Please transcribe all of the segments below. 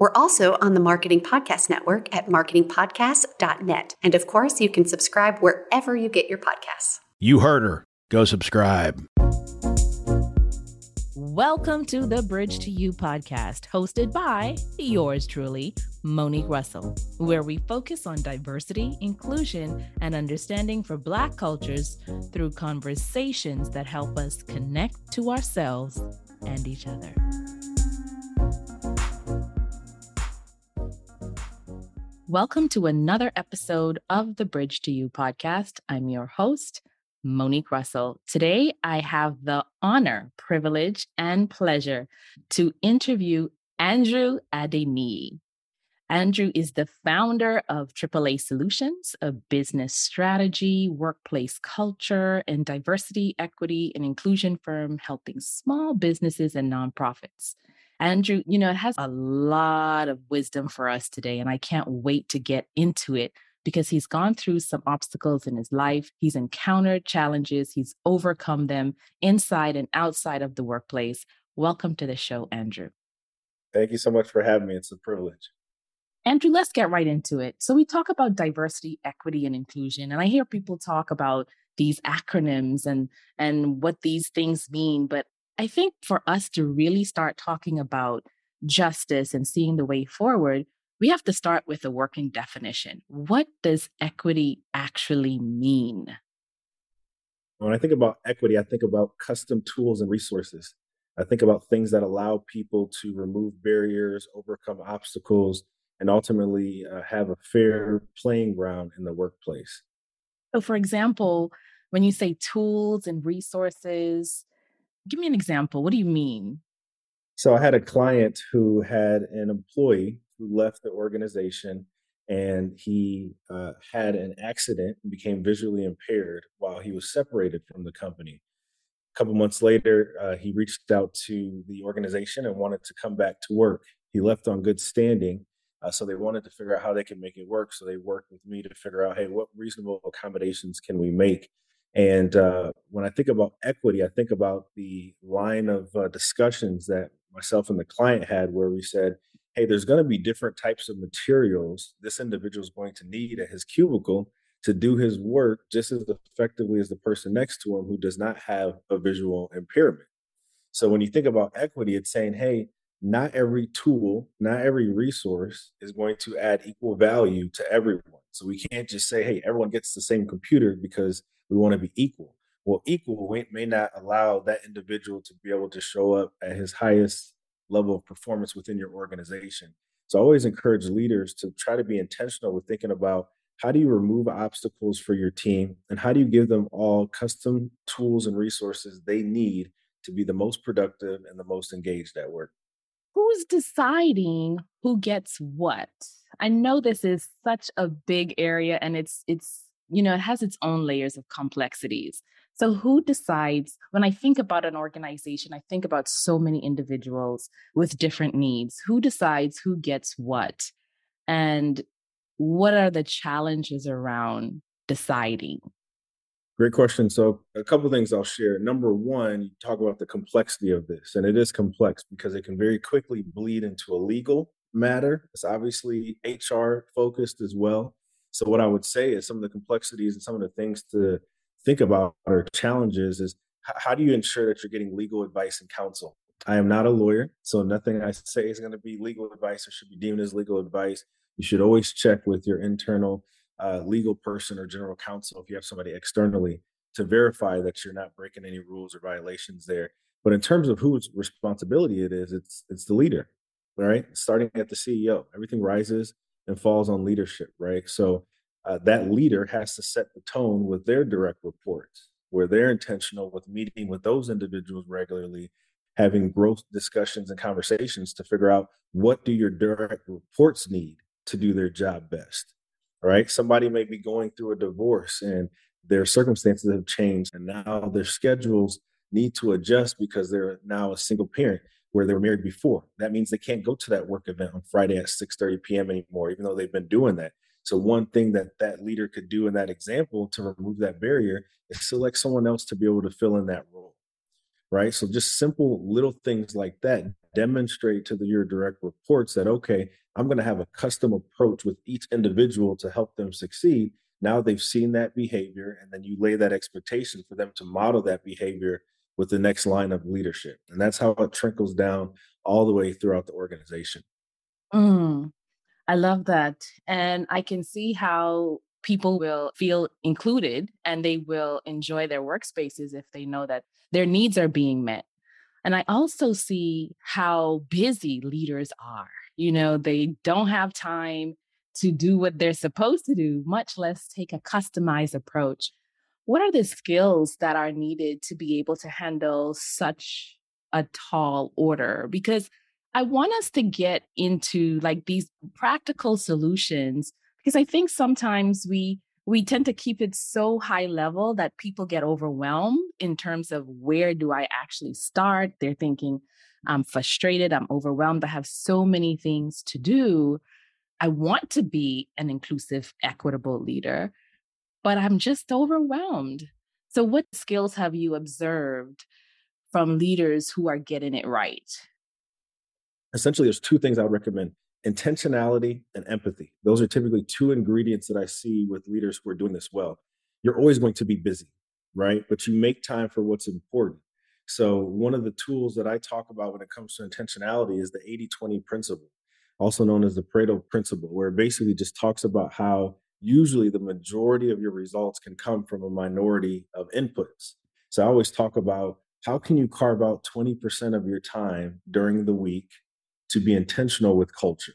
We're also on the Marketing Podcast Network at marketingpodcast.net. And of course, you can subscribe wherever you get your podcasts. You heard her. Go subscribe. Welcome to the Bridge to You podcast, hosted by yours truly, Monique Russell, where we focus on diversity, inclusion, and understanding for Black cultures through conversations that help us connect to ourselves and each other. Welcome to another episode of the Bridge to You podcast. I'm your host, Monique Russell. Today, I have the honor, privilege, and pleasure to interview Andrew Adeniyi. Andrew is the founder of AAA Solutions, a business strategy, workplace culture, and diversity, equity, and inclusion firm helping small businesses and nonprofits. Andrew, you know, it has a lot of wisdom for us today, and I can't wait to get into it because he's gone through some obstacles in his life. He's encountered challenges, he's overcome them inside and outside of the workplace. Welcome to the show, Andrew. Thank you so much for having me. It's a privilege. Andrew, let's get right into it. So, we talk about diversity, equity, and inclusion, and I hear people talk about these acronyms and and what these things mean but I think for us to really start talking about justice and seeing the way forward, we have to start with a working definition. What does equity actually mean? When I think about equity, I think about custom tools and resources. I think about things that allow people to remove barriers, overcome obstacles, and ultimately uh, have a fair playing ground in the workplace. So, for example, when you say tools and resources, Give me an example. What do you mean? So I had a client who had an employee who left the organization and he uh, had an accident and became visually impaired while he was separated from the company. A couple months later, uh, he reached out to the organization and wanted to come back to work. He left on good standing, uh, so they wanted to figure out how they could make it work. So they worked with me to figure out, hey, what reasonable accommodations can we make and uh, when I think about equity, I think about the line of uh, discussions that myself and the client had where we said, hey, there's going to be different types of materials this individual is going to need at his cubicle to do his work just as effectively as the person next to him who does not have a visual impairment. So when you think about equity, it's saying, hey, not every tool, not every resource is going to add equal value to everyone. So we can't just say, hey, everyone gets the same computer because we want to be equal. Well, equal may not allow that individual to be able to show up at his highest level of performance within your organization. So I always encourage leaders to try to be intentional with thinking about how do you remove obstacles for your team and how do you give them all custom tools and resources they need to be the most productive and the most engaged at work. Who's deciding who gets what? I know this is such a big area and it's it's you know, it has its own layers of complexities. So, who decides? When I think about an organization, I think about so many individuals with different needs. Who decides who gets what? And what are the challenges around deciding? Great question. So, a couple things I'll share. Number one, you talk about the complexity of this, and it is complex because it can very quickly bleed into a legal matter. It's obviously HR focused as well. So what I would say is some of the complexities and some of the things to think about or challenges is how do you ensure that you're getting legal advice and counsel? I am not a lawyer, so nothing I say is going to be legal advice or should be deemed as legal advice. You should always check with your internal uh, legal person or general counsel if you have somebody externally to verify that you're not breaking any rules or violations there. But in terms of whose responsibility it is, it's it's the leader, right? Starting at the CEO, everything rises and falls on leadership, right? So uh, that leader has to set the tone with their direct reports, where they're intentional with meeting with those individuals regularly, having growth discussions and conversations to figure out what do your direct reports need to do their job best. Right? Somebody may be going through a divorce and their circumstances have changed and now their schedules need to adjust because they're now a single parent where they were married before. That means they can't go to that work event on Friday at 6:30 p.m. anymore, even though they've been doing that. So one thing that that leader could do in that example to remove that barrier is select someone else to be able to fill in that role. Right. So just simple little things like that demonstrate to the, your direct reports that, okay, I'm going to have a custom approach with each individual to help them succeed. Now they've seen that behavior, and then you lay that expectation for them to model that behavior with the next line of leadership. And that's how it trickles down all the way throughout the organization. Mm, I love that. And I can see how people will feel included and they will enjoy their workspaces if they know that their needs are being met. And I also see how busy leaders are. You know, they don't have time to do what they're supposed to do, much less take a customized approach what are the skills that are needed to be able to handle such a tall order? Because I want us to get into like these practical solutions because I think sometimes we we tend to keep it so high level that people get overwhelmed in terms of where do I actually start? They're thinking, I'm frustrated, I'm overwhelmed, I have so many things to do. I want to be an inclusive, equitable leader but I'm just overwhelmed. So, what skills have you observed from leaders who are getting it right? Essentially, there's two things I would recommend intentionality and empathy. Those are typically two ingredients that I see with leaders who are doing this well. You're always going to be busy, right? But you make time for what's important. So, one of the tools that I talk about when it comes to intentionality is the 80 20 principle, also known as the Pareto principle, where it basically just talks about how usually the majority of your results can come from a minority of inputs. So I always talk about how can you carve out 20% of your time during the week to be intentional with culture,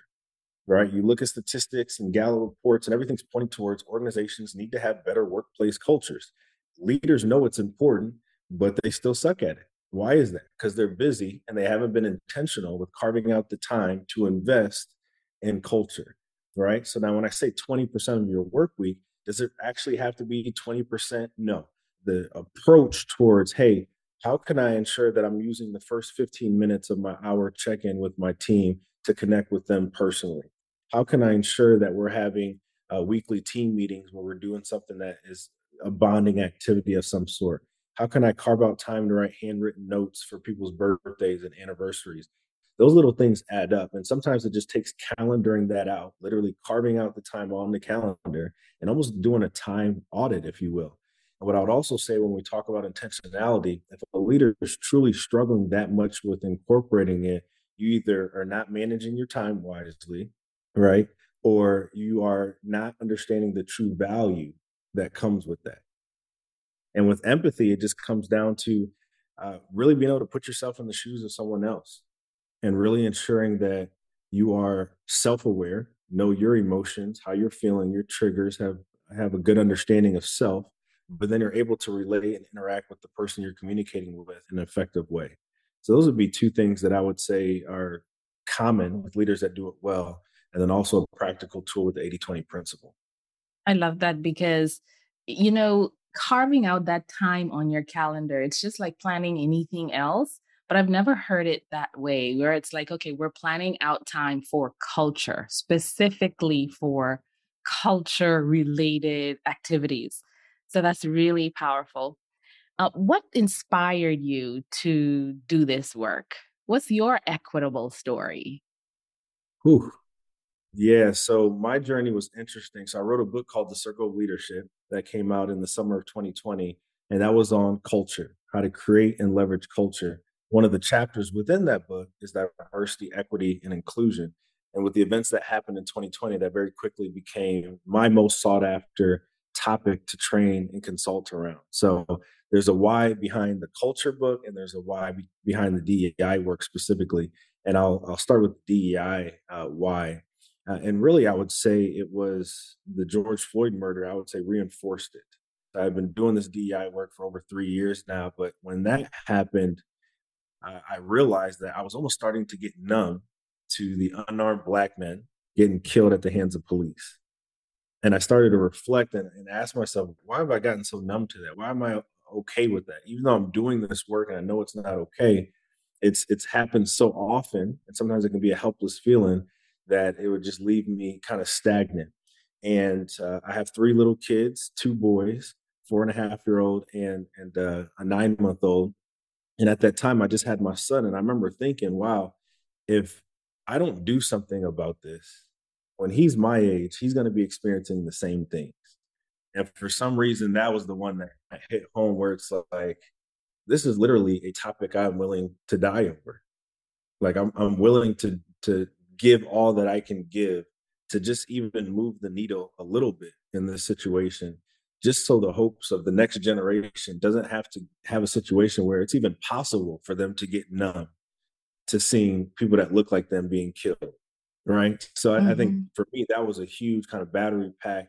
right? You look at statistics and Gallup reports, and everything's pointing towards organizations need to have better workplace cultures. Leaders know it's important, but they still suck at it. Why is that? Because they're busy and they haven't been intentional with carving out the time to invest in culture right? So now when I say 20% of your work week, does it actually have to be 20%? No. The approach towards, hey, how can I ensure that I'm using the first 15 minutes of my hour check in with my team to connect with them personally? How can I ensure that we're having uh, weekly team meetings where we're doing something that is a bonding activity of some sort? How can I carve out time to write handwritten notes for people's birthdays and anniversaries? those little things add up. And sometimes it just takes calendaring that out, literally carving out the time on the calendar and almost doing a time audit, if you will. And what I would also say when we talk about intentionality, if a leader is truly struggling that much with incorporating it, you either are not managing your time wisely, right? Or you are not understanding the true value that comes with that. And with empathy, it just comes down to uh, really being able to put yourself in the shoes of someone else and really ensuring that you are self-aware, know your emotions, how you're feeling, your triggers, have have a good understanding of self, but then you're able to relate and interact with the person you're communicating with in an effective way. So those would be two things that I would say are common with leaders that do it well, and then also a practical tool with the 80-20 principle. I love that because you know, carving out that time on your calendar, it's just like planning anything else but I've never heard it that way where it's like, okay, we're planning out time for culture, specifically for culture related activities. So that's really powerful. Uh, what inspired you to do this work? What's your equitable story? Whew. Yeah, so my journey was interesting. So I wrote a book called The Circle of Leadership that came out in the summer of 2020, and that was on culture, how to create and leverage culture one of the chapters within that book is diversity, equity, and inclusion. And with the events that happened in 2020, that very quickly became my most sought after topic to train and consult around. So there's a why behind the culture book, and there's a why be- behind the DEI work specifically. And I'll I'll start with DEI uh, why. Uh, and really, I would say it was the George Floyd murder. I would say reinforced it. I've been doing this DEI work for over three years now, but when that happened, I realized that I was almost starting to get numb to the unarmed black men getting killed at the hands of police. And I started to reflect and, and ask myself, why have I gotten so numb to that? Why am I okay with that? Even though I'm doing this work and I know it's not okay, it's it's happened so often, and sometimes it can be a helpless feeling that it would just leave me kind of stagnant. And uh, I have three little kids, two boys, four and a half year old, and and uh, a nine month old. And at that time, I just had my son, and I remember thinking, wow, if I don't do something about this, when he's my age, he's going to be experiencing the same things. And for some reason, that was the one that hit home where it's like, this is literally a topic I'm willing to die over. Like I'm, I'm willing to to give all that I can give to just even move the needle a little bit in this situation, just so the hopes of the next generation doesn't have to have a situation where it's even possible for them to get numb to seeing people that look like them being killed. Right. So mm-hmm. I, I think mm-hmm. for me, that was a huge kind of battery pack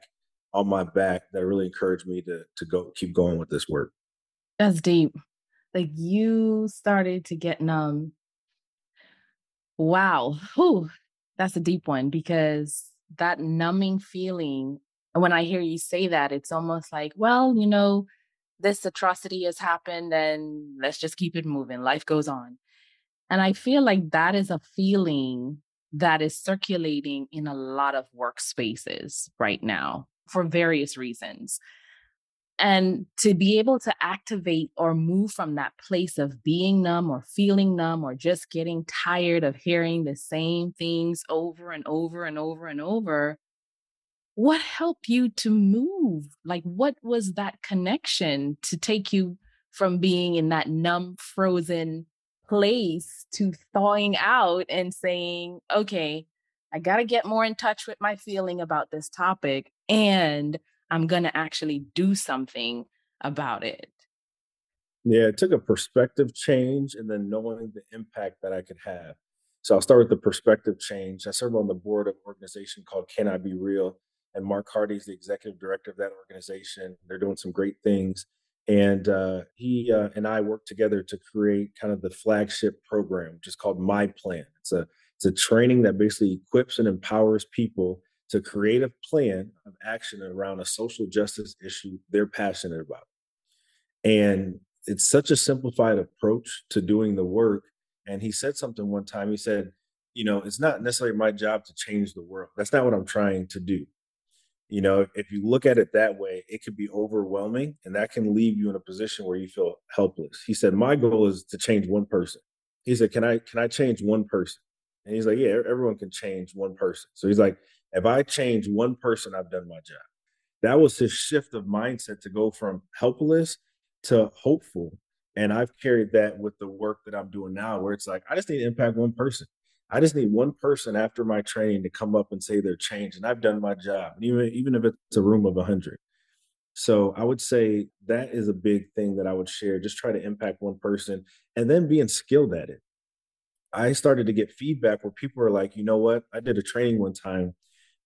on my back that really encouraged me to to go keep going with this work. That's deep. Like you started to get numb. Wow. Whew. That's a deep one because that numbing feeling, And when I hear you say that, it's almost like, well, you know, this atrocity has happened and let's just keep it moving. Life goes on. And I feel like that is a feeling that is circulating in a lot of workspaces right now for various reasons. And to be able to activate or move from that place of being numb or feeling numb or just getting tired of hearing the same things over and over and over and over, what helped you to move? Like, what was that connection to take you from being in that numb, frozen place to thawing out and saying, okay, I got to get more in touch with my feeling about this topic and I'm going to actually do something about it. Yeah, it took a perspective change and then knowing the impact that I could have. So I'll start with the perspective change. I serve on the board of an organization called Can I Be Real? And Mark Hardy is the executive director of that organization. They're doing some great things and uh, he uh, and I worked together to create kind of the flagship program, which is called My Plan. It's a it's a training that basically equips and empowers people to create a plan of action around a social justice issue they're passionate about. And it's such a simplified approach to doing the work. And he said something one time. He said, "You know, it's not necessarily my job to change the world. That's not what I'm trying to do you know if you look at it that way it could be overwhelming and that can leave you in a position where you feel helpless. He said my goal is to change one person. He said can i can i change one person? And he's like yeah everyone can change one person. So he's like if i change one person i've done my job. That was his shift of mindset to go from helpless to hopeful and i've carried that with the work that i'm doing now where it's like i just need to impact one person I just need one person after my training to come up and say they're changed, and I've done my job. Even even if it's a room of hundred. So I would say that is a big thing that I would share. Just try to impact one person, and then being skilled at it. I started to get feedback where people are like, you know what? I did a training one time,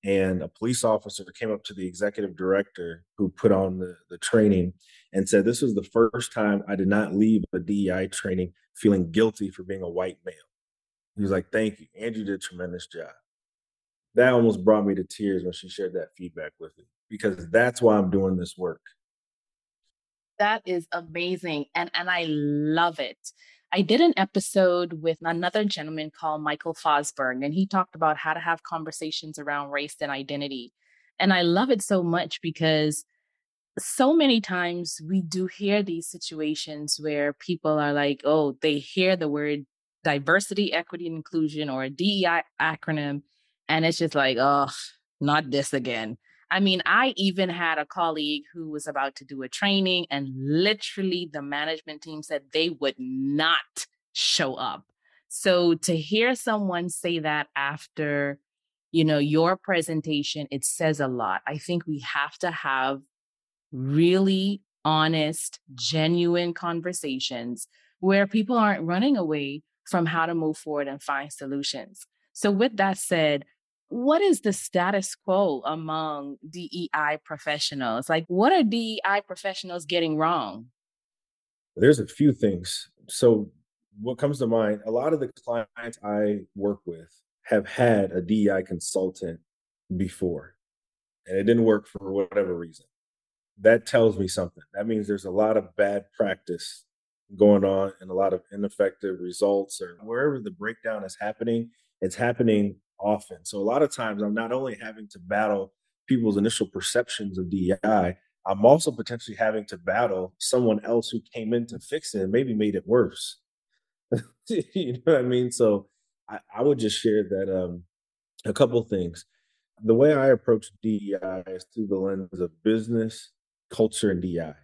and a police officer came up to the executive director who put on the, the training and said, This was the first time I did not leave a DEI training feeling guilty for being a white male. He was like, "Thank you, Andrew did a tremendous job." That almost brought me to tears when she shared that feedback with me because that's why I'm doing this work. That is amazing, and and I love it. I did an episode with another gentleman called Michael Fosberg, and he talked about how to have conversations around race and identity. And I love it so much because so many times we do hear these situations where people are like, oh, they hear the word diversity, equity, and inclusion or a DEI acronym. And it's just like, oh, not this again. I mean, I even had a colleague who was about to do a training, and literally the management team said they would not show up. So to hear someone say that after, you know, your presentation, it says a lot. I think we have to have really honest, genuine conversations where people aren't running away from how to move forward and find solutions. So, with that said, what is the status quo among DEI professionals? Like, what are DEI professionals getting wrong? There's a few things. So, what comes to mind, a lot of the clients I work with have had a DEI consultant before and it didn't work for whatever reason. That tells me something. That means there's a lot of bad practice going on and a lot of ineffective results or wherever the breakdown is happening, it's happening often. So a lot of times I'm not only having to battle people's initial perceptions of DEI, I'm also potentially having to battle someone else who came in to fix it and maybe made it worse. you know what I mean? So I, I would just share that um, a couple things. The way I approach DEI is through the lens of business, culture, and DEI.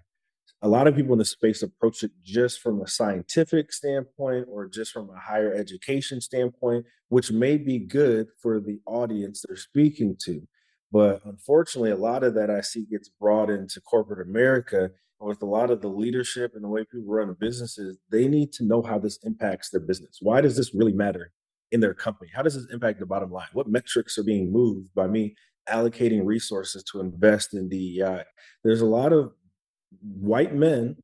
A lot of people in the space approach it just from a scientific standpoint or just from a higher education standpoint, which may be good for the audience they're speaking to. But unfortunately, a lot of that I see gets brought into corporate America. With a lot of the leadership and the way people run businesses, they need to know how this impacts their business. Why does this really matter in their company? How does this impact the bottom line? What metrics are being moved by me allocating resources to invest in DEI? There's a lot of white men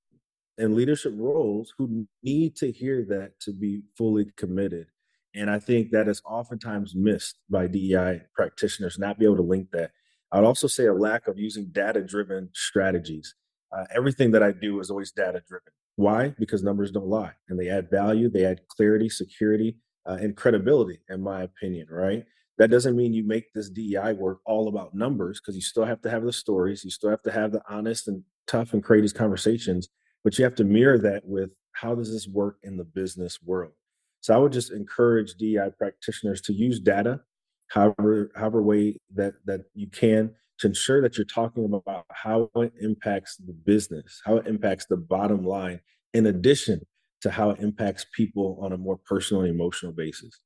in leadership roles who need to hear that to be fully committed. And I think that is oftentimes missed by DEI practitioners, not be able to link that. I'd also say a lack of using data driven strategies. Uh, everything that I do is always data driven. Why? Because numbers don't lie and they add value, they add clarity, security, uh, and credibility, in my opinion, right? That doesn't mean you make this DEI work all about numbers because you still have to have the stories, you still have to have the honest and tough and courageous conversations, but you have to mirror that with how does this work in the business world? So I would just encourage DEI practitioners to use data, however, however way that that you can, to ensure that you're talking about how it impacts the business, how it impacts the bottom line, in addition to how it impacts people on a more personal and emotional basis.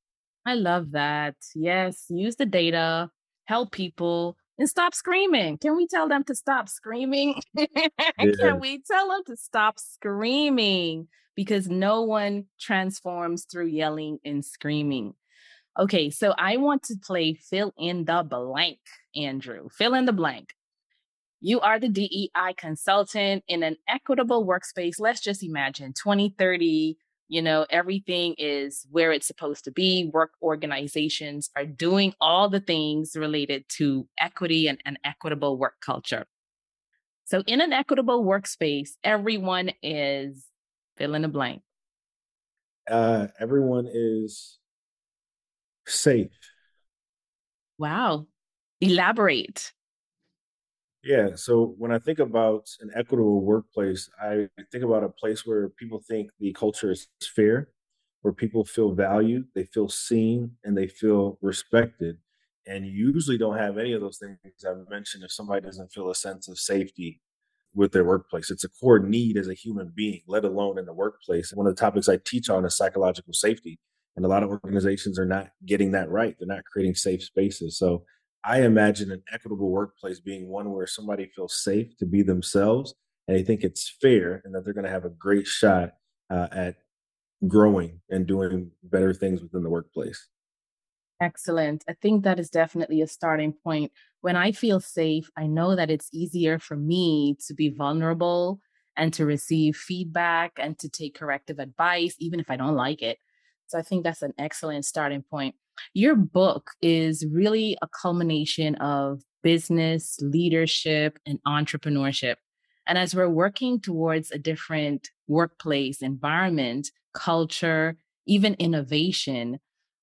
I love that. Yes, use the data, help people, and stop screaming. Can we tell them to stop screaming? Yeah. Can we tell them to stop screaming? Because no one transforms through yelling and screaming. Okay, so I want to play fill in the blank, Andrew. Fill in the blank. You are the DEI consultant in an equitable workspace. Let's just imagine 2030, you know, everything is where it's supposed to be. Work organizations are doing all the things related to equity and an equitable work culture. So, in an equitable workspace, everyone is fill in the blank. Uh, everyone is safe. Wow. Elaborate. Yeah. So when I think about an equitable workplace, I think about a place where people think the culture is fair, where people feel valued, they feel seen, and they feel respected. And you usually don't have any of those things I've mentioned if somebody doesn't feel a sense of safety with their workplace. It's a core need as a human being, let alone in the workplace. One of the topics I teach on is psychological safety. And a lot of organizations are not getting that right. They're not creating safe spaces. So I imagine an equitable workplace being one where somebody feels safe to be themselves and they think it's fair and that they're going to have a great shot uh, at growing and doing better things within the workplace. Excellent. I think that is definitely a starting point. When I feel safe, I know that it's easier for me to be vulnerable and to receive feedback and to take corrective advice, even if I don't like it. So I think that's an excellent starting point. Your book is really a culmination of business, leadership, and entrepreneurship. And as we're working towards a different workplace environment, culture, even innovation,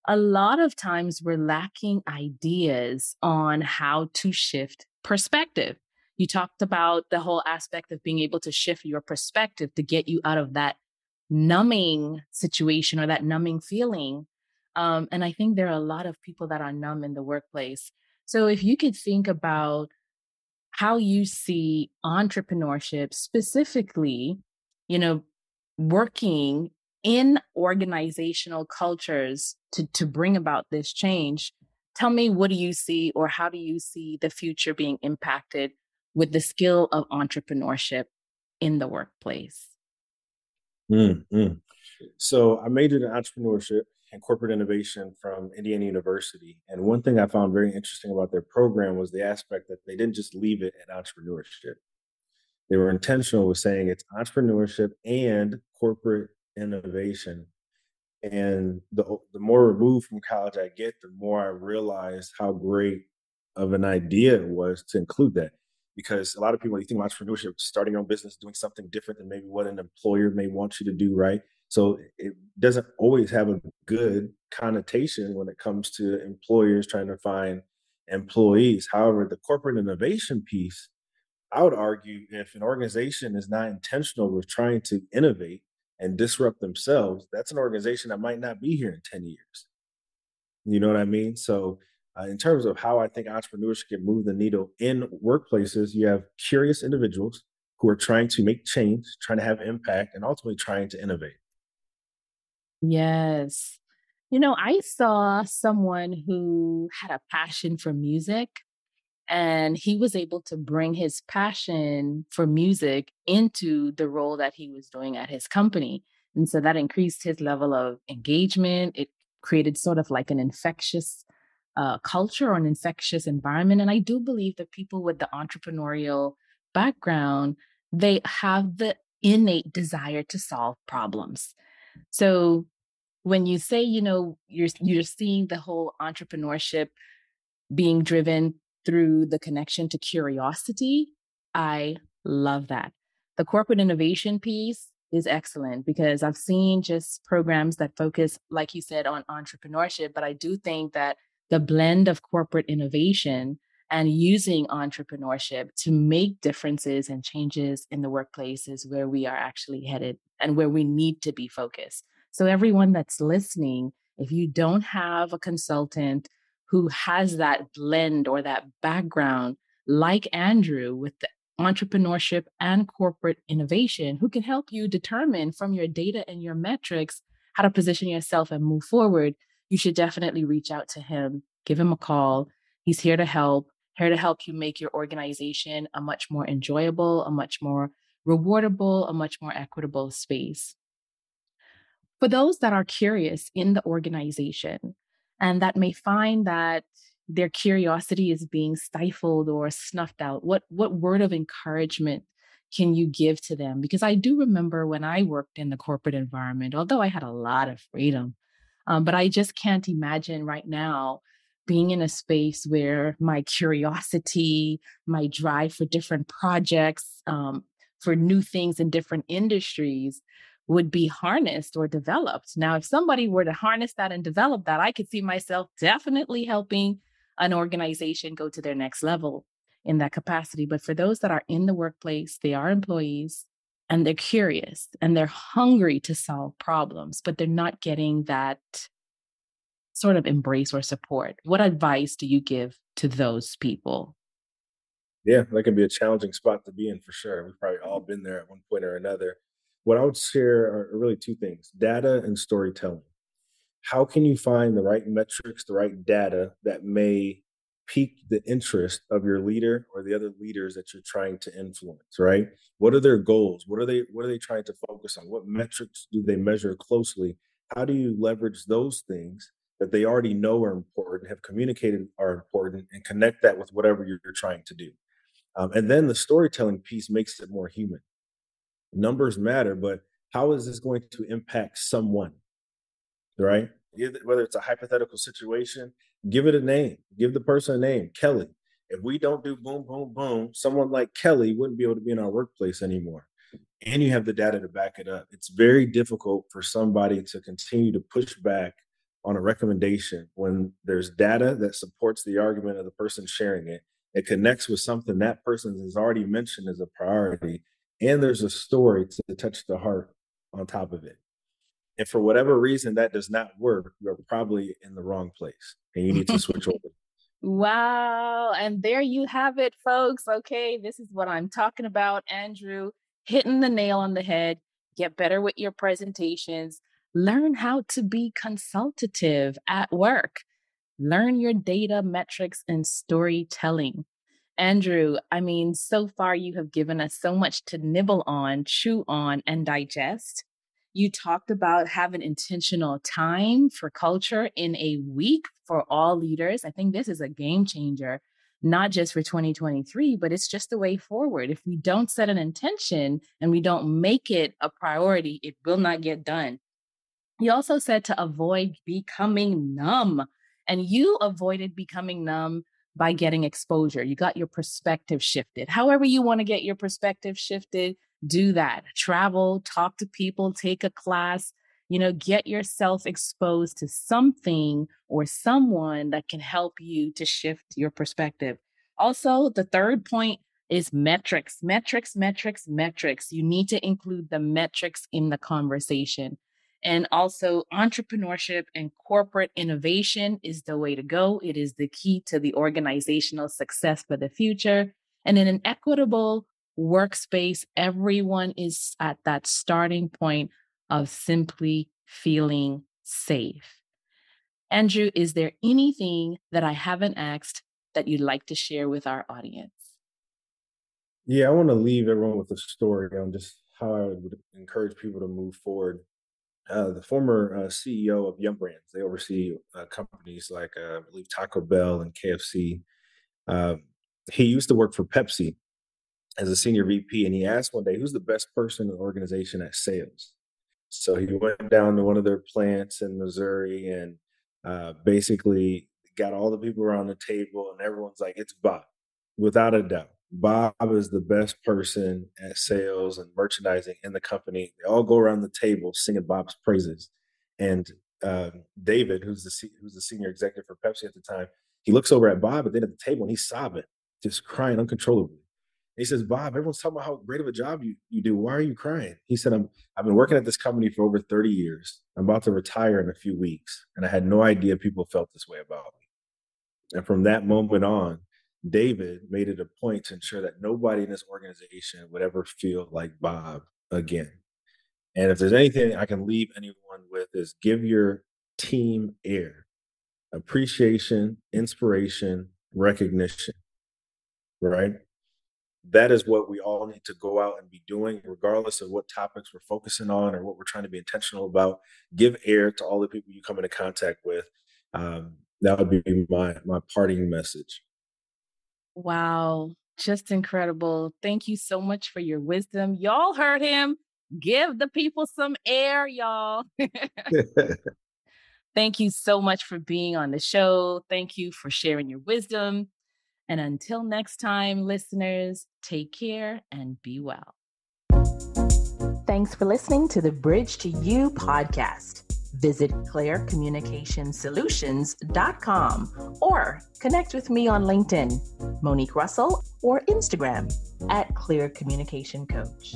a lot of times we're lacking ideas on how to shift perspective. You talked about the whole aspect of being able to shift your perspective to get you out of that numbing situation or that numbing feeling um, and I think there are a lot of people that are numb in the workplace. So if you could think about how you see entrepreneurship specifically, you know, working in organizational cultures to, to bring about this change, tell me what do you see or how do you see the future being impacted with the skill of entrepreneurship in the workplace? Mm-hmm. So I majored in entrepreneurship and corporate innovation from Indiana University. And one thing I found very interesting about their program was the aspect that they didn't just leave it at entrepreneurship. They were intentional with saying it's entrepreneurship and corporate innovation. And the the more removed from college I get, the more I realize how great of an idea it was to include that. Because a lot of people, you think of entrepreneurship, starting your own business, doing something different than maybe what an employer may want you to do, right? So it doesn't always have a good connotation when it comes to employers trying to find employees. However, the corporate innovation piece, I would argue if an organization is not intentional with trying to innovate and disrupt themselves, that's an organization that might not be here in 10 years. You know what I mean? So, uh, in terms of how I think entrepreneurs can move the needle in workplaces, you have curious individuals who are trying to make change, trying to have impact, and ultimately trying to innovate. Yes. You know, I saw someone who had a passion for music and he was able to bring his passion for music into the role that he was doing at his company. And so that increased his level of engagement. It created sort of like an infectious uh, culture or an infectious environment. And I do believe that people with the entrepreneurial background, they have the innate desire to solve problems. So when you say, you know, you're you're seeing the whole entrepreneurship being driven through the connection to curiosity, I love that. The corporate innovation piece is excellent because I've seen just programs that focus, like you said, on entrepreneurship. But I do think that the blend of corporate innovation and using entrepreneurship to make differences and changes in the workplace is where we are actually headed and where we need to be focused. So, everyone that's listening, if you don't have a consultant who has that blend or that background, like Andrew, with the entrepreneurship and corporate innovation, who can help you determine from your data and your metrics how to position yourself and move forward, you should definitely reach out to him, give him a call. He's here to help, here to help you make your organization a much more enjoyable, a much more rewardable, a much more equitable space. For those that are curious in the organization, and that may find that their curiosity is being stifled or snuffed out what what word of encouragement can you give to them? Because i do remember when i worked in the corporate environment although i had a lot of freedom um, but i just can't imagine right now being in a space where my curiosity my drive for different projects um, for new things in different industries would be harnessed or developed. Now, if somebody were to harness that and develop that, I could see myself definitely helping an organization go to their next level in that capacity. But for those that are in the workplace, they are employees and they're curious and they're hungry to solve problems, but they're not getting that sort of embrace or support. What advice do you give to those people? Yeah, that can be a challenging spot to be in for sure. We've probably all been there at one point or another what I would share are really two things data and storytelling. How can you find the right metrics, the right data that may pique the interest of your leader or the other leaders that you're trying to influence, right? What are their goals? What are they what are they trying to focus on? What metrics do they measure closely? How do you leverage those things that they already know are important, have communicated are important, and connect that with whatever you're, trying to do? Um, and then the storytelling piece makes it more human numbers matter, but how is this going to impact someone? Right? Whether it's a hypothetical situation, give it a name, give the person a name, Kelly. If we don't do boom, boom, boom, someone like Kelly wouldn't be able to be in our workplace anymore. And you have the data to back it up. It's very difficult for somebody to continue to push back on a recommendation when there's data that supports the argument of the person sharing it. It connects with something that person has already mentioned as a priority and there's a story to touch the heart on top of it. And for whatever reason that does not work, you're probably in the wrong place and you need to switch over. Wow. And there you have it, folks. Okay, this is what I'm talking about, Andrew, hitting the nail on the head. Get better with your presentations. Learn how to be consultative at work. Learn your data metrics and storytelling. Andrew, I mean, so far you have given us so much to nibble on, chew on, and digest. You talked about having intentional time for culture in a week for all leaders. I think this is a game changer, not just for 2023, but it's just the way forward. If we don't set an intention and we don't make it a priority, it will not get done. He also said to avoid becoming numb. And you avoided becoming numb by getting exposure. You got your perspective shifted. However, you want to get your perspective shifted, do that. Travel, talk to people, take a class, you know, get yourself exposed to something or someone that can help you to shift your perspective. Also, the third point is metrics, metrics, metrics, metrics. You need to include the metrics in the conversation. And also, entrepreneurship and corporate innovation is the way to go. It is the key to the organizational success for the future. And in an equitable workspace, everyone is at that starting point of simply feeling safe. Andrew, is there anything that I haven't asked that you'd like to share with our audience? Yeah, I want to leave everyone with a story on just how I would encourage people to move forward uh, the former uh, CEO of Yum Brands. They oversee uh, companies like, uh, I believe, Taco Bell and KFC. Um, he used to work for Pepsi as a senior VP, and he asked one day, "Who's the best person in the organization at sales?" So he went down to one of their plants in Missouri and uh, basically got all the people around the table, and everyone's like, "It's Bob, without a doubt." Bob is the best person at sales and merchandising in the company. They all go around the table singing Bob's praises. And uh, David, who's the who's the senior executive for Pepsi at the time, he looks over at Bob at the end of the table and he's sobbing, just crying uncontrollably. And he says, "Bob, everyone's talking about how great of a job you, you do. Why are you crying?" He said, "I'm I've been working at this company for over 30 years. I'm about to retire in a few weeks, and I had no idea people felt this way about me." And from that moment on, David made it a point to ensure that nobody in this organization would ever feel like Bob again. And if there's anything I can leave anyone with is give your team air, appreciation, inspiration, recognition, right? That is what we all need to go out and be doing, regardless of what topics we're focusing on or what we're trying to be intentional about. Give air to all the people you come into contact with. Um, that would be my my parting message. Wow, just incredible. Thank you so much for your wisdom. Y'all heard him. Give the people some air, y'all. Thank you so much for being on the show. Thank you for sharing your wisdom. And until next time, listeners, take care and be well. Thanks for listening to the Bridge to You podcast visit clearcommunicationsolutions.com or connect with me on LinkedIn, Monique Russell, or Instagram at Clear Communication Coach.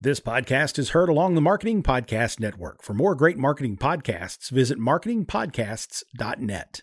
This podcast is heard along the Marketing Podcast Network. For more great marketing podcasts, visit marketingpodcasts.net.